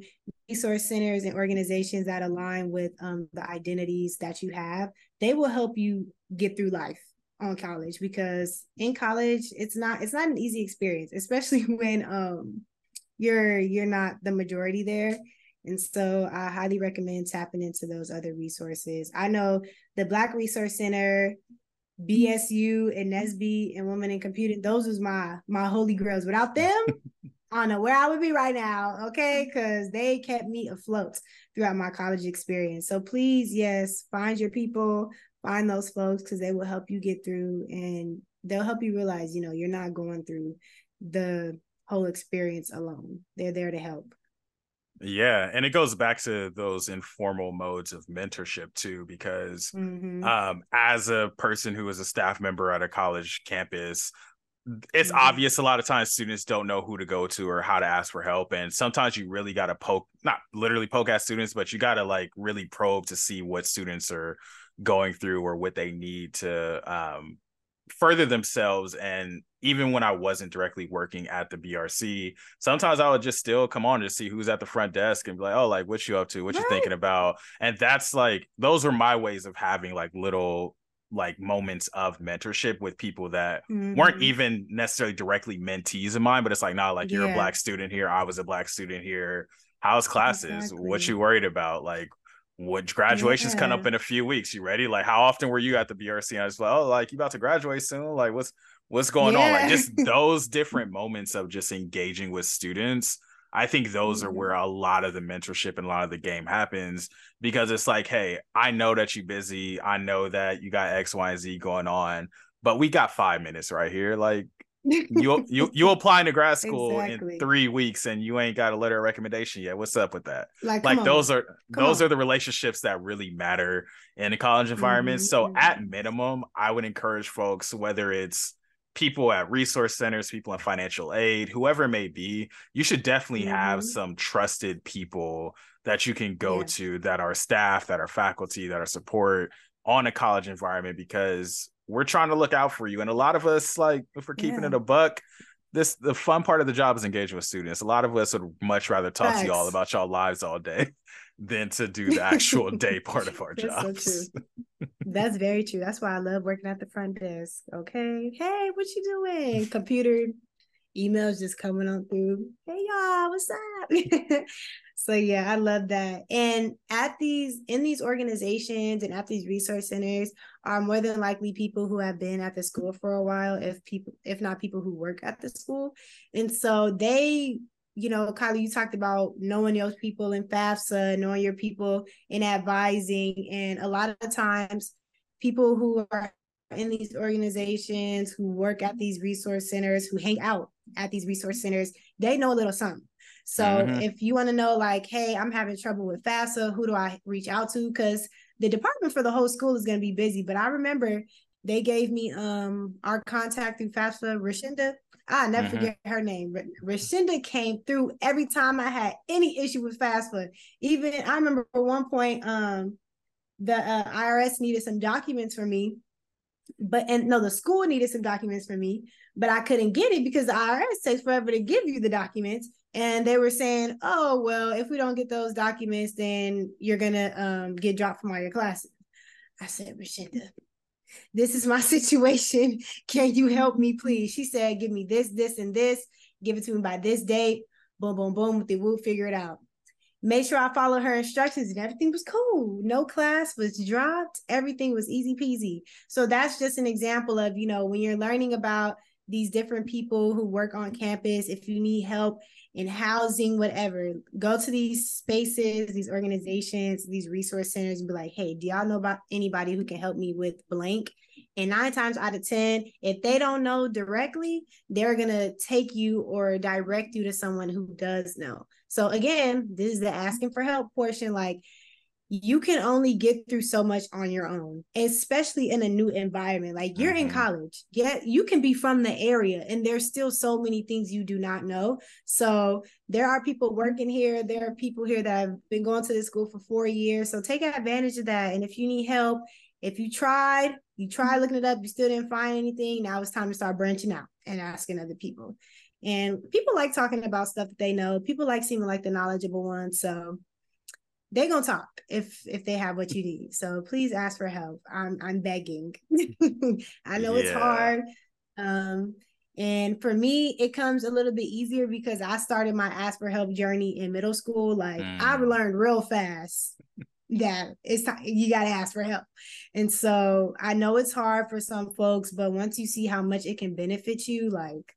resource centers and organizations that align with um, the identities that you have. They will help you get through life on college because in college it's not it's not an easy experience especially [LAUGHS] when um you're you're not the majority there. And so i highly recommend tapping into those other resources. I know the black resource center bsu and NSBE and women in computing those was my my holy grails. Without them i don't know where i would be right now okay? Because they kept me afloat throughout my college experience. So please yes find your people find those folks because they will help you get through and they'll help you realize, you know, you're not going through the whole experience alone. They're there to help. Yeah, and it goes back to those informal modes of mentorship too, because mm-hmm. um, as a person who is a staff member at a college campus, it's mm-hmm. obvious a lot of times students don't know who to go to or how to ask for help, and sometimes you really got to poke, not literally poke at students, but you got to like really probe to see what students are going through or what they need to um, further themselves and even when I wasn't directly working at the BRC, sometimes I would just still come on to see who's at the front desk and be like, oh, like what you up to, what right. you thinking about. And that's like those are my ways of having like little like moments of mentorship with people that mm-hmm. weren't even necessarily directly mentees of mine, but it's like, nah, like you're a black student here. I was a black student here. How's classes? Exactly. What you worried about? Like what graduation's yeah. coming up in a few weeks. You ready? Like, how often were you at the BRC? And I was well, like, you about to graduate soon? Like, what's what's going yeah. on? Like, just [LAUGHS] those different moments of just engaging with students. I think those mm-hmm. are where a lot of the mentorship and a lot of the game happens because it's like, hey, I know that you're busy. I know that you got X, Y, and Z going on, but we got five minutes right here. Like, you [LAUGHS] you you applying to grad school exactly. in three weeks and you ain't got a letter of recommendation yet. What's up with that? Like, like those are come those on. are the relationships that really matter in a college environment. Mm-hmm. So at minimum, I would encourage folks, whether it's people at resource centers, people in financial aid, whoever it may be, you should definitely mm-hmm. have some trusted people that you can go yeah. to that are staff, that are faculty, that are support on a college environment because we're trying to look out for you. And a lot of us, like if we're keeping yeah. it a buck, this the fun part of the job is engaging with students. A lot of us would much rather talk Thanks. to y'all about y'all lives all day [LAUGHS] than to do the actual [LAUGHS] day part of our jobs. So [LAUGHS] That's very true. That's why I love working at the front desk. Okay. Hey, what you doing? Computer emails just coming on through. Hey y'all, what's up? [LAUGHS] So yeah, I love that. And at these in these organizations and at these resource centers are more than likely people who have been at the school for a while, if people if not people who work at the school. And so they, you know, Kylie, you talked about knowing those people in FAFSA, knowing your people in advising. And a lot of times people who are in these organizations who work at these resource centers, who hang out at these resource centers, they know a little something so mm-hmm. if you want to know, like, hey, I'm having trouble with FAFSA, who do I reach out to? Because the department for the whole school is going to be busy. But I remember they gave me um our contact through FAFSA, Rashinda. I never mm-hmm. forget her name. Rashinda came through every time I had any issue with FAFSA. Even I remember at one point, um, the uh, IRS needed some documents for me, but and no, the school needed some documents for me, but I couldn't get it because the IRS takes forever to give you the documents and they were saying, "Oh, well, if we don't get those documents, then you're gonna um, get dropped from all your classes." I said, "Rashinda, this is my [LAUGHS] situation. Can you help me, please?" She said, "Give me this, this, and this. Give it to me by this date. Boom, boom, boom. They will figure it out." Made sure I followed her instructions, and everything was cool. No class was dropped. Everything was easy peasy. So that's just an example of you know when you're learning about these different people who work on campus. If you need help in housing, whatever, go to these spaces, these organizations, these resource centers, and be like, hey, do y'all know about anybody who can help me with blank? And nine times out of 10, if they don't know directly, they're going to take you or direct you to someone who does know. So, again, this is the asking for help portion. Like, you can only get through so much on your own, especially in a new environment. Like you're mm-hmm. in college, yeah, you can be from the area, and there's still so many things you do not know. So there are people working here. There are people here that have been going to this school for four years. So take advantage of that. And if you need help, if you tried, you tried looking it up, you still didn't find anything. Now it's time to start branching out and asking other people. And people like talking about stuff that they know. People like seeming like the knowledgeable ones. So they gonna talk if if they have what you need. So please ask for help. I'm I'm begging. [LAUGHS] I know yeah. it's hard. Um and for me, it comes a little bit easier because I started my ask for help journey in middle school. Like mm. I learned real fast [LAUGHS] that it's time you gotta ask for help. And so I know it's hard for some folks, but once you see how much it can benefit you, like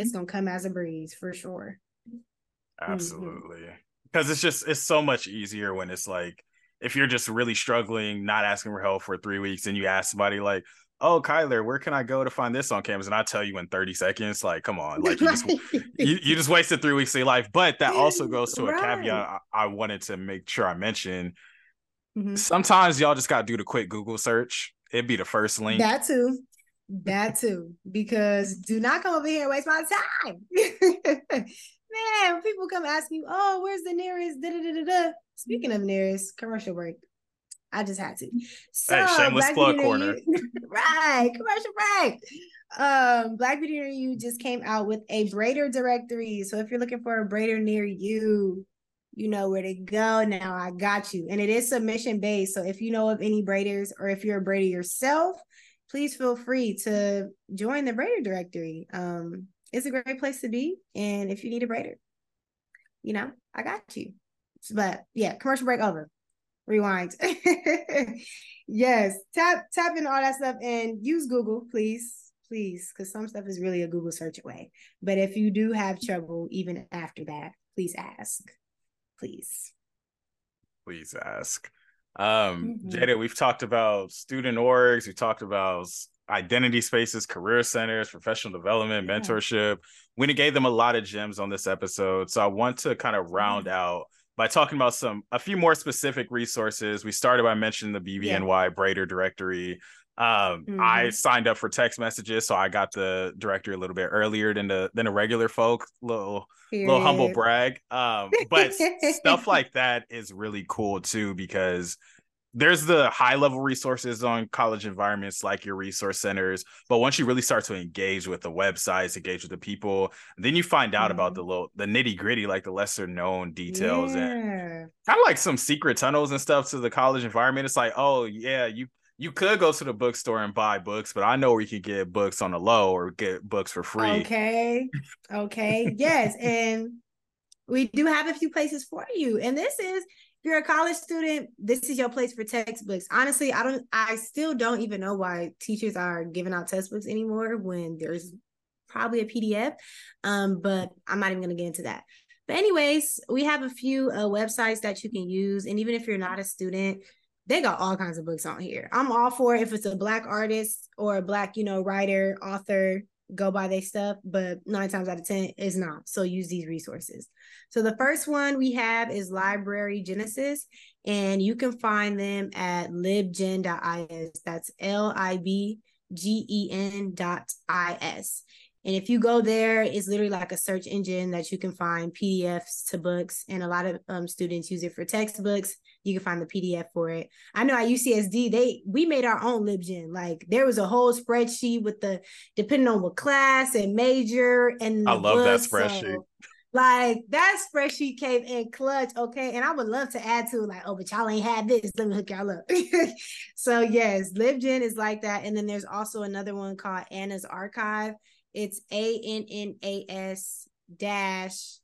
it's gonna come as a breeze for sure. Mm-hmm. Absolutely. Mm-hmm because it's just it's so much easier when it's like if you're just really struggling, not asking for help for three weeks, and you ask somebody like, "Oh, Kyler, where can I go to find this on campus?" and I tell you in 30 seconds, like, come on, like you just [LAUGHS] you, you, just wasted three weeks of your life. But that also [LAUGHS] goes to a right. caveat I, I, wanted to make sure I mention. Mm-hmm. Sometimes y'all just gotta do the quick Google search. It'd be the first link. That too. That too. Because do not come over here and waste my time. [LAUGHS] man, people come ask you, oh, where's the nearest? Da, da, da, da. da. Speaking of nearest, commercial break. I just had to. So, hey, shameless plug corner. [LAUGHS] right, commercial break. Um, Black Beauty Near You just came out with a braider directory. So if you're looking for a braider near you, you know where to go. Now I got you. And it is submission based. So if you know of any braiders or if you're a braider yourself, please feel free to join the braider directory. Um, it's a great place to be. And if you need a braider, you know, I got you. But yeah, commercial break over. Rewind. [LAUGHS] yes, tap tap in all that stuff and use Google, please, please, because some stuff is really a Google search away. But if you do have trouble even after that, please ask. Please. Please ask. Um, mm-hmm. Jada, we've talked about student orgs, we talked about identity spaces, career centers, professional development, yeah. mentorship. We gave them a lot of gems on this episode. So I want to kind of round mm-hmm. out by talking about some a few more specific resources. We started by mentioning the BBNY yeah. Braider directory. Um, mm-hmm. I signed up for text messages, so I got the directory a little bit earlier than the than a regular folk. Little Period. little humble brag. Um, but stuff [LAUGHS] like that is really cool too because there's the high level resources on college environments like your resource centers but once you really start to engage with the websites engage with the people then you find out mm-hmm. about the little the nitty gritty like the lesser known details yeah. and kind of like some secret tunnels and stuff to the college environment it's like oh yeah you you could go to the bookstore and buy books but i know where you can get books on the low or get books for free okay okay yes and we do have a few places for you and this is if you're a college student, this is your place for textbooks. Honestly, I don't I still don't even know why teachers are giving out textbooks anymore when there's probably a PDF. Um, but I'm not even gonna get into that. But anyways, we have a few uh, websites that you can use, and even if you're not a student, they got all kinds of books on here. I'm all for if it's a black artist or a black, you know, writer, author, go buy their stuff, but nine times out of 10 is not. So use these resources. So the first one we have is Library Genesis, and you can find them at libgen.is. That's L I B G E N dot I S. And if you go there, it's literally like a search engine that you can find PDFs to books. And a lot of um, students use it for textbooks. You can find the PDF for it. I know at UCSD, they we made our own LibGen. Like there was a whole spreadsheet with the depending on what class and major and I love that spreadsheet. So, like that spreadsheet came in clutch, okay. And I would love to add to like, oh, but y'all ain't had this. Let me hook y'all up. [LAUGHS] so yes, LibGen is like that. And then there's also another one called Anna's Archive. It's A N N A S dash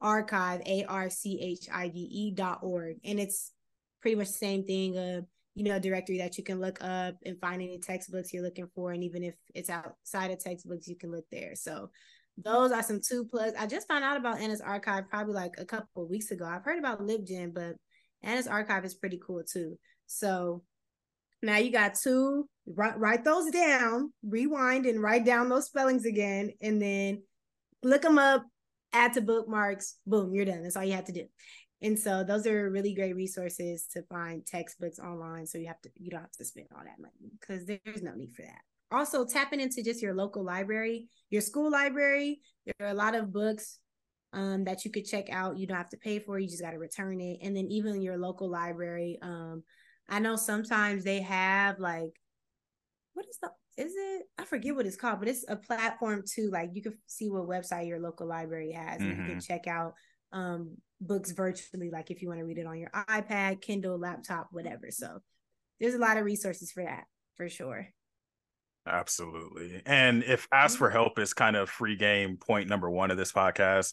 archive A R C H I V E dot org, and it's pretty much the same thing. Uh, you know, directory that you can look up and find any textbooks you're looking for, and even if it's outside of textbooks, you can look there. So those are some two plugs. I just found out about Anna's archive probably like a couple of weeks ago. I've heard about LibGen, but Anna's archive is pretty cool too. So now you got two, write, write those down, rewind and write down those spellings again, and then look them up, add to bookmarks. Boom, you're done. That's all you have to do. And so those are really great resources to find textbooks online. So you have to you don't have to spend all that money because there's no need for that. Also tapping into just your local library, your school library. There are a lot of books um, that you could check out. You don't have to pay for. You just got to return it. And then even your local library. Um, I know sometimes they have like, what is the is it? I forget what it's called, but it's a platform too. Like you can see what website your local library has, mm-hmm. and you can mm-hmm. check out um, books virtually, like if you want to read it on your iPad, Kindle, laptop, whatever. So there's a lot of resources for that for sure. Absolutely. And if ask for help is kind of free game point number one of this podcast,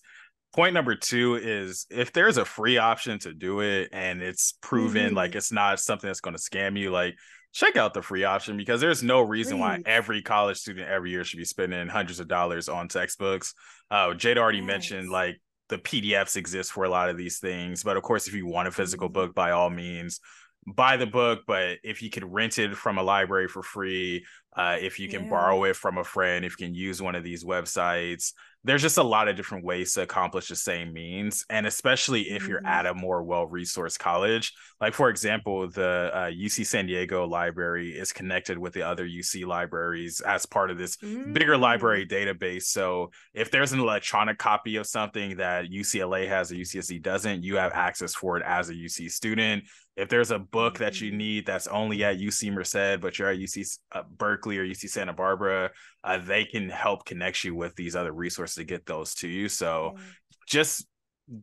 point number two is if there's a free option to do it and it's proven mm-hmm. like it's not something that's going to scam you, like check out the free option because there's no reason Please. why every college student every year should be spending hundreds of dollars on textbooks. Uh, Jade already yes. mentioned like the PDFs exist for a lot of these things. But of course, if you want a physical mm-hmm. book, by all means, buy the book. But if you could rent it from a library for free, uh, if you can yeah. borrow it from a friend, if you can use one of these websites, there's just a lot of different ways to accomplish the same means and especially if you're mm-hmm. at a more well-resourced college like for example the uh, uc san diego library is connected with the other uc libraries as part of this mm-hmm. bigger library mm. database so if there's an electronic copy of something that ucla has or ucsc doesn't you have access for it as a uc student if there's a book mm-hmm. that you mm-hmm. need that's only at UC Merced, but you're at UC uh, Berkeley or UC Santa Barbara, uh, they can help connect you with these other resources to get those to you. So mm-hmm. just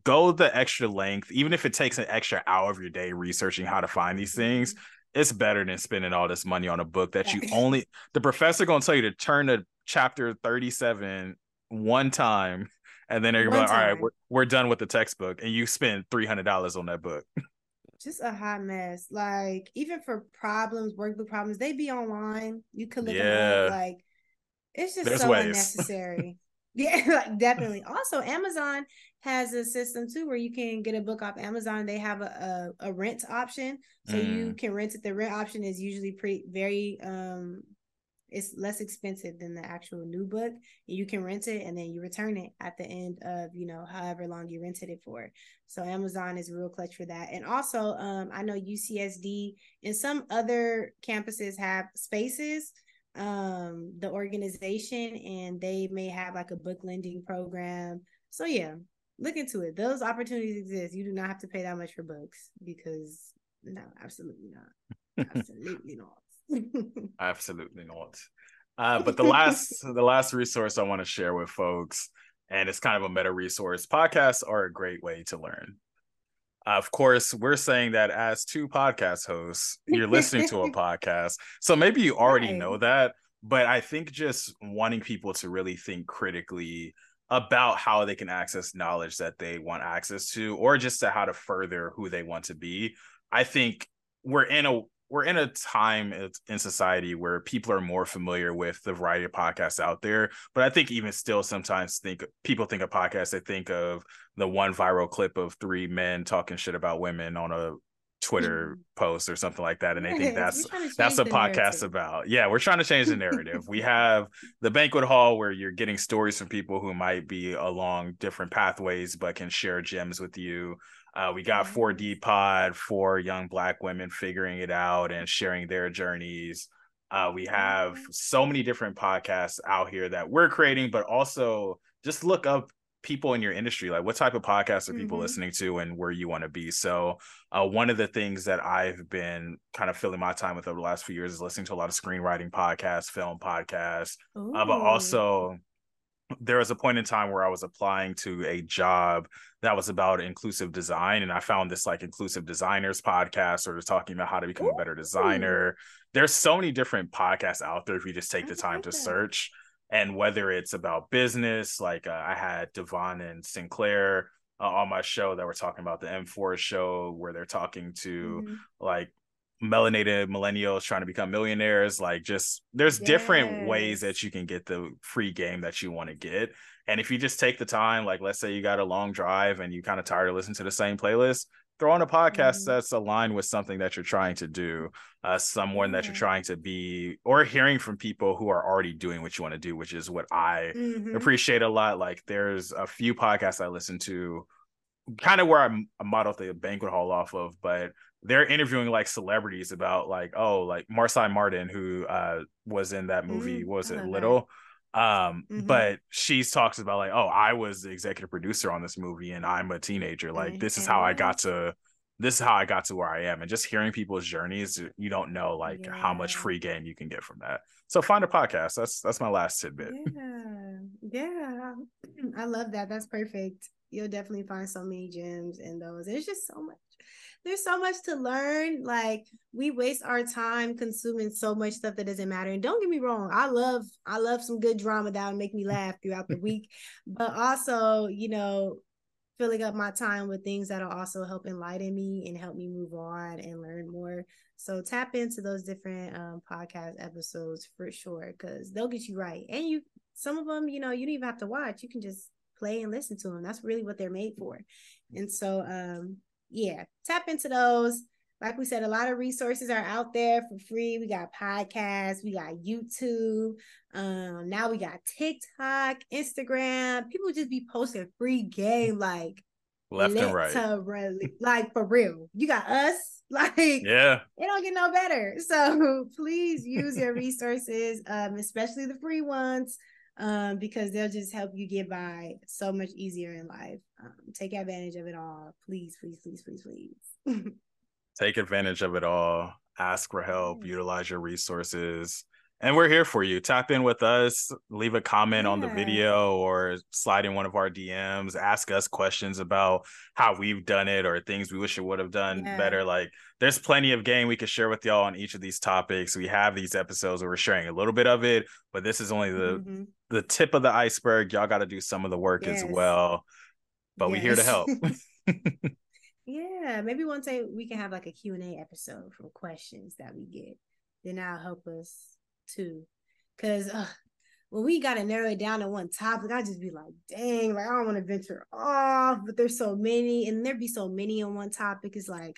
go the extra length, even if it takes an extra hour of your day researching how to find these things. Mm-hmm. It's better than spending all this money on a book that you only the professor gonna tell you to turn to chapter 37 one time and then they're gonna be like, all right, we're, we're done with the textbook, and you spend three hundred dollars on that book. [LAUGHS] just a hot mess. Like even for problems, workbook problems, they be online. You could look yeah. them up. Like it's just There's so ways. [LAUGHS] unnecessary. yeah, [LAUGHS] like definitely. Also, Amazon has a system too where you can get a book off Amazon. They have a a, a rent option, so mm. you can rent it. The rent option is usually pretty very um it's less expensive than the actual new book you can rent it and then you return it at the end of you know however long you rented it for. So amazon is real clutch for that. And also um, i know ucsd and some other campuses have spaces um, the organization and they may have like a book lending program. So yeah look into it. Those opportunities exist. You do not have to pay that much for books because no absolutely not. [LAUGHS] Absolutely not [LAUGHS] Absolutely not. Uh, but the last [LAUGHS] the last resource I want to share with folks, and it's kind of a meta resource. Podcasts are a great way to learn. Of course, we're saying that as two podcast hosts, you're listening to a [LAUGHS] podcast, so maybe you already right. know that. But I think just wanting people to really think critically about how they can access knowledge that they want access to, or just to how to further who they want to be. I think we're in a we're in a time in society where people are more familiar with the variety of podcasts out there. But I think even still, sometimes think people think of podcasts, they think of the one viral clip of three men talking shit about women on a Twitter mm-hmm. post or something like that, and they think that's that's a podcast narrative. about. Yeah, we're trying to change the narrative. we have the banquet hall where you're getting stories from people who might be along different pathways but can share gems with you. Uh, we got 4D Pod for young Black women figuring it out and sharing their journeys. Uh, we have so many different podcasts out here that we're creating, but also just look up people in your industry. Like what type of podcasts are people mm-hmm. listening to and where you want to be? So uh, one of the things that i've been kind of filling my time with over the last few years is listening to a lot of screenwriting podcasts film podcasts uh, but also there was a point in time where I was applying to a job that was about inclusive design, and I found this like inclusive designers podcast, sort of talking about how to become Ooh. a better designer. There's so many different podcasts out there if you just take I the time to search. And whether it's about business, like uh, I had Devon and Sinclair uh, on my show that were talking about the M4 show, where they're talking to mm-hmm. like melanated millennials trying to become millionaires like just there's yes. different ways that you can get the free game that you want to get and if you just take the time like let's say you got a long drive and you kind of tired of listening to the same playlist throw on a podcast mm-hmm. that's aligned with something that you're trying to do uh, someone that you're trying to be or hearing from people who are already doing what you want to do which is what i mm-hmm. appreciate a lot like there's a few podcasts i listen to kind of where I'm, I modeled the banquet hall off of, but they're interviewing like celebrities about like oh like Marsai Martin who uh was in that movie mm, was it Little? Um mm-hmm. but she talks about like oh I was the executive producer on this movie and I'm a teenager. Like mm-hmm. this is how I got to this is how I got to where I am. And just hearing people's journeys you don't know like yeah. how much free game you can get from that. So find a podcast. That's that's my last tidbit. Yeah. Yeah. I love that. That's perfect. You'll definitely find so many gems in those. There's just so much there's so much to learn. Like we waste our time consuming so much stuff that doesn't matter. And don't get me wrong, I love I love some good drama that will make me laugh throughout the week. [LAUGHS] But also, you know, filling up my time with things that'll also help enlighten me and help me move on and learn more. So tap into those different um, podcast episodes for sure, because they'll get you right. And you, some of them, you know, you don't even have to watch. You can just play and listen to them. That's really what they're made for. And so, um, yeah, tap into those. Like we said, a lot of resources are out there for free. We got podcasts, we got YouTube. Um, now we got TikTok, Instagram. People just be posting free game like left and right. Like for real. You got us. [LAUGHS] Like yeah, it don't get no better. So [LAUGHS] please use your resources, um, especially the free ones um, because they'll just help you get by so much easier in life. Um, take advantage of it all, please, please, please, please, please. [LAUGHS] take advantage of it all. Ask for help. Utilize your resources. And we're here for you. Tap in with us, leave a comment yeah. on the video or slide in one of our DMs, ask us questions about how we've done it or things we wish it would have done yeah. better. Like there's plenty of game we could share with y'all on each of these topics. We have these episodes where we're sharing a little bit of it, but this is only the mm-hmm. the tip of the iceberg. Y'all got to do some of the work yes. as well. But yes. we're here to help. [LAUGHS] [LAUGHS] yeah, maybe one day we can have like a Q&A episode from questions that we get. Then that'll help us too. Cause uh, when we gotta narrow it down to one topic, I just be like, dang, like I don't want to venture off, but there's so many, and there be so many on one topic. It's like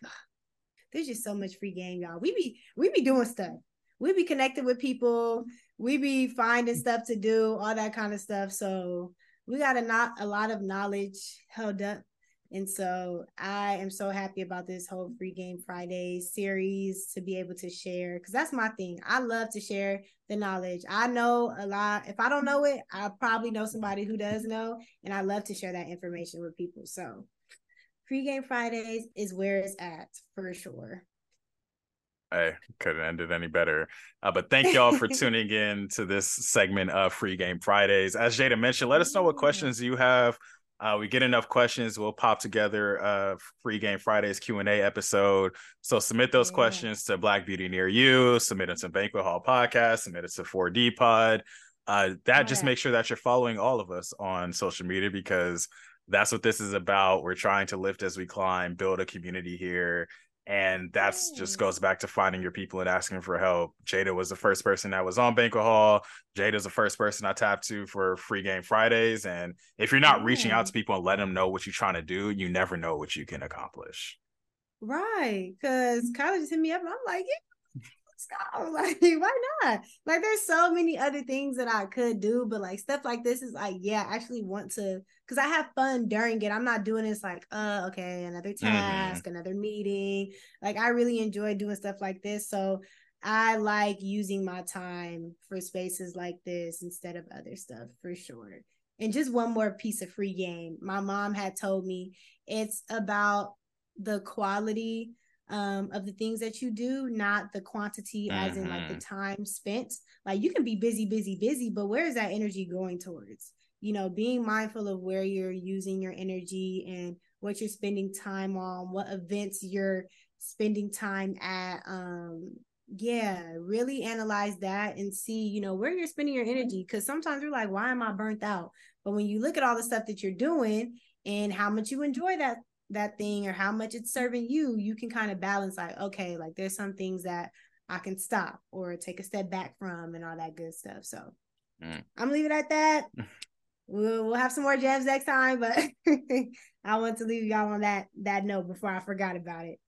there's just so much free game, y'all. We be we be doing stuff. We be connected with people. We be finding stuff to do, all that kind of stuff. So we got a not a lot of knowledge held up and so I am so happy about this whole Free Game Friday series to be able to share because that's my thing. I love to share the knowledge. I know a lot. If I don't know it, I probably know somebody who does know, and I love to share that information with people. So Free Game Fridays is where it's at for sure. I couldn't end it any better. Uh, but thank y'all for [LAUGHS] tuning in to this segment of Free Game Fridays. As Jada mentioned, let us know what questions you have uh, we get enough questions, we'll pop together a free game Fridays Q and A episode. So submit those yeah. questions to Black Beauty Near You. Submit it to Banquet Hall Podcast. Submit it to 4D Pod. Uh, that yeah. just makes sure that you're following all of us on social media because that's what this is about. We're trying to lift as we climb, build a community here, and that's just goes back to finding your people and asking for help. Jada was the first person that was on Banquet Hall. Jada's the first person I tapped to for free game Fridays. And if you're not reaching out to people and letting them know what you're trying to do, you never know what you can accomplish. Right. Cause mm-hmm. Kyla just hit me up and I'm like, yeah, go. [LAUGHS] Like, why not? Like, there's so many other things that I could do, but like stuff like this is like, yeah, I actually want to because I have fun during it. I'm not doing this like, uh, okay, another mm-hmm. task, mm-hmm. another meeting. Like, I really enjoy doing stuff like this. So I like using my time for spaces like this instead of other stuff for sure. And just one more piece of free game. My mom had told me it's about the quality um, of the things that you do, not the quantity, as mm-hmm. in like the mm-hmm. time spent. Like you can be busy, busy, busy, but where is that energy going towards? You know, being mindful of where you're using your energy and what you're spending time on, what events you're spending time at. Um, yeah, really analyze that and see, you know, where you're spending your energy. Cause sometimes you're like, why am I burnt out? But when you look at all the stuff that you're doing and how much you enjoy that that thing or how much it's serving you, you can kind of balance like, okay, like there's some things that I can stop or take a step back from and all that good stuff. So mm. I'm leaving it at that. [LAUGHS] we'll we'll have some more jams next time, but [LAUGHS] I want to leave y'all on that that note before I forgot about it.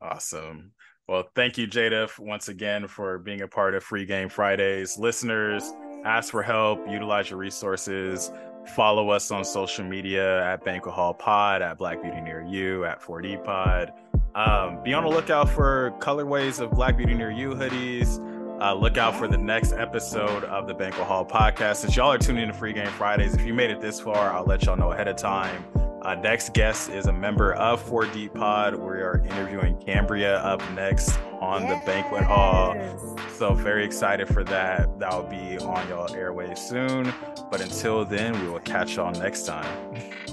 Awesome. Well, thank you, Jada, once again for being a part of Free Game Fridays. Listeners, ask for help, utilize your resources. Follow us on social media at Banquet Hall Pod, at Black Beauty Near You, at 4D Pod. Um, be on the lookout for colorways of Black Beauty Near You hoodies. Uh, look out for the next episode of the Banquet Hall podcast. Since y'all are tuning in to Free Game Fridays, if you made it this far, I'll let y'all know ahead of time. Uh, next guest is a member of 4D Pod. We are interviewing Cambria up next on yes. the Banquet Hall. So, very excited for that. That will be on y'all airways soon. But until then, we will catch y'all next time. [LAUGHS]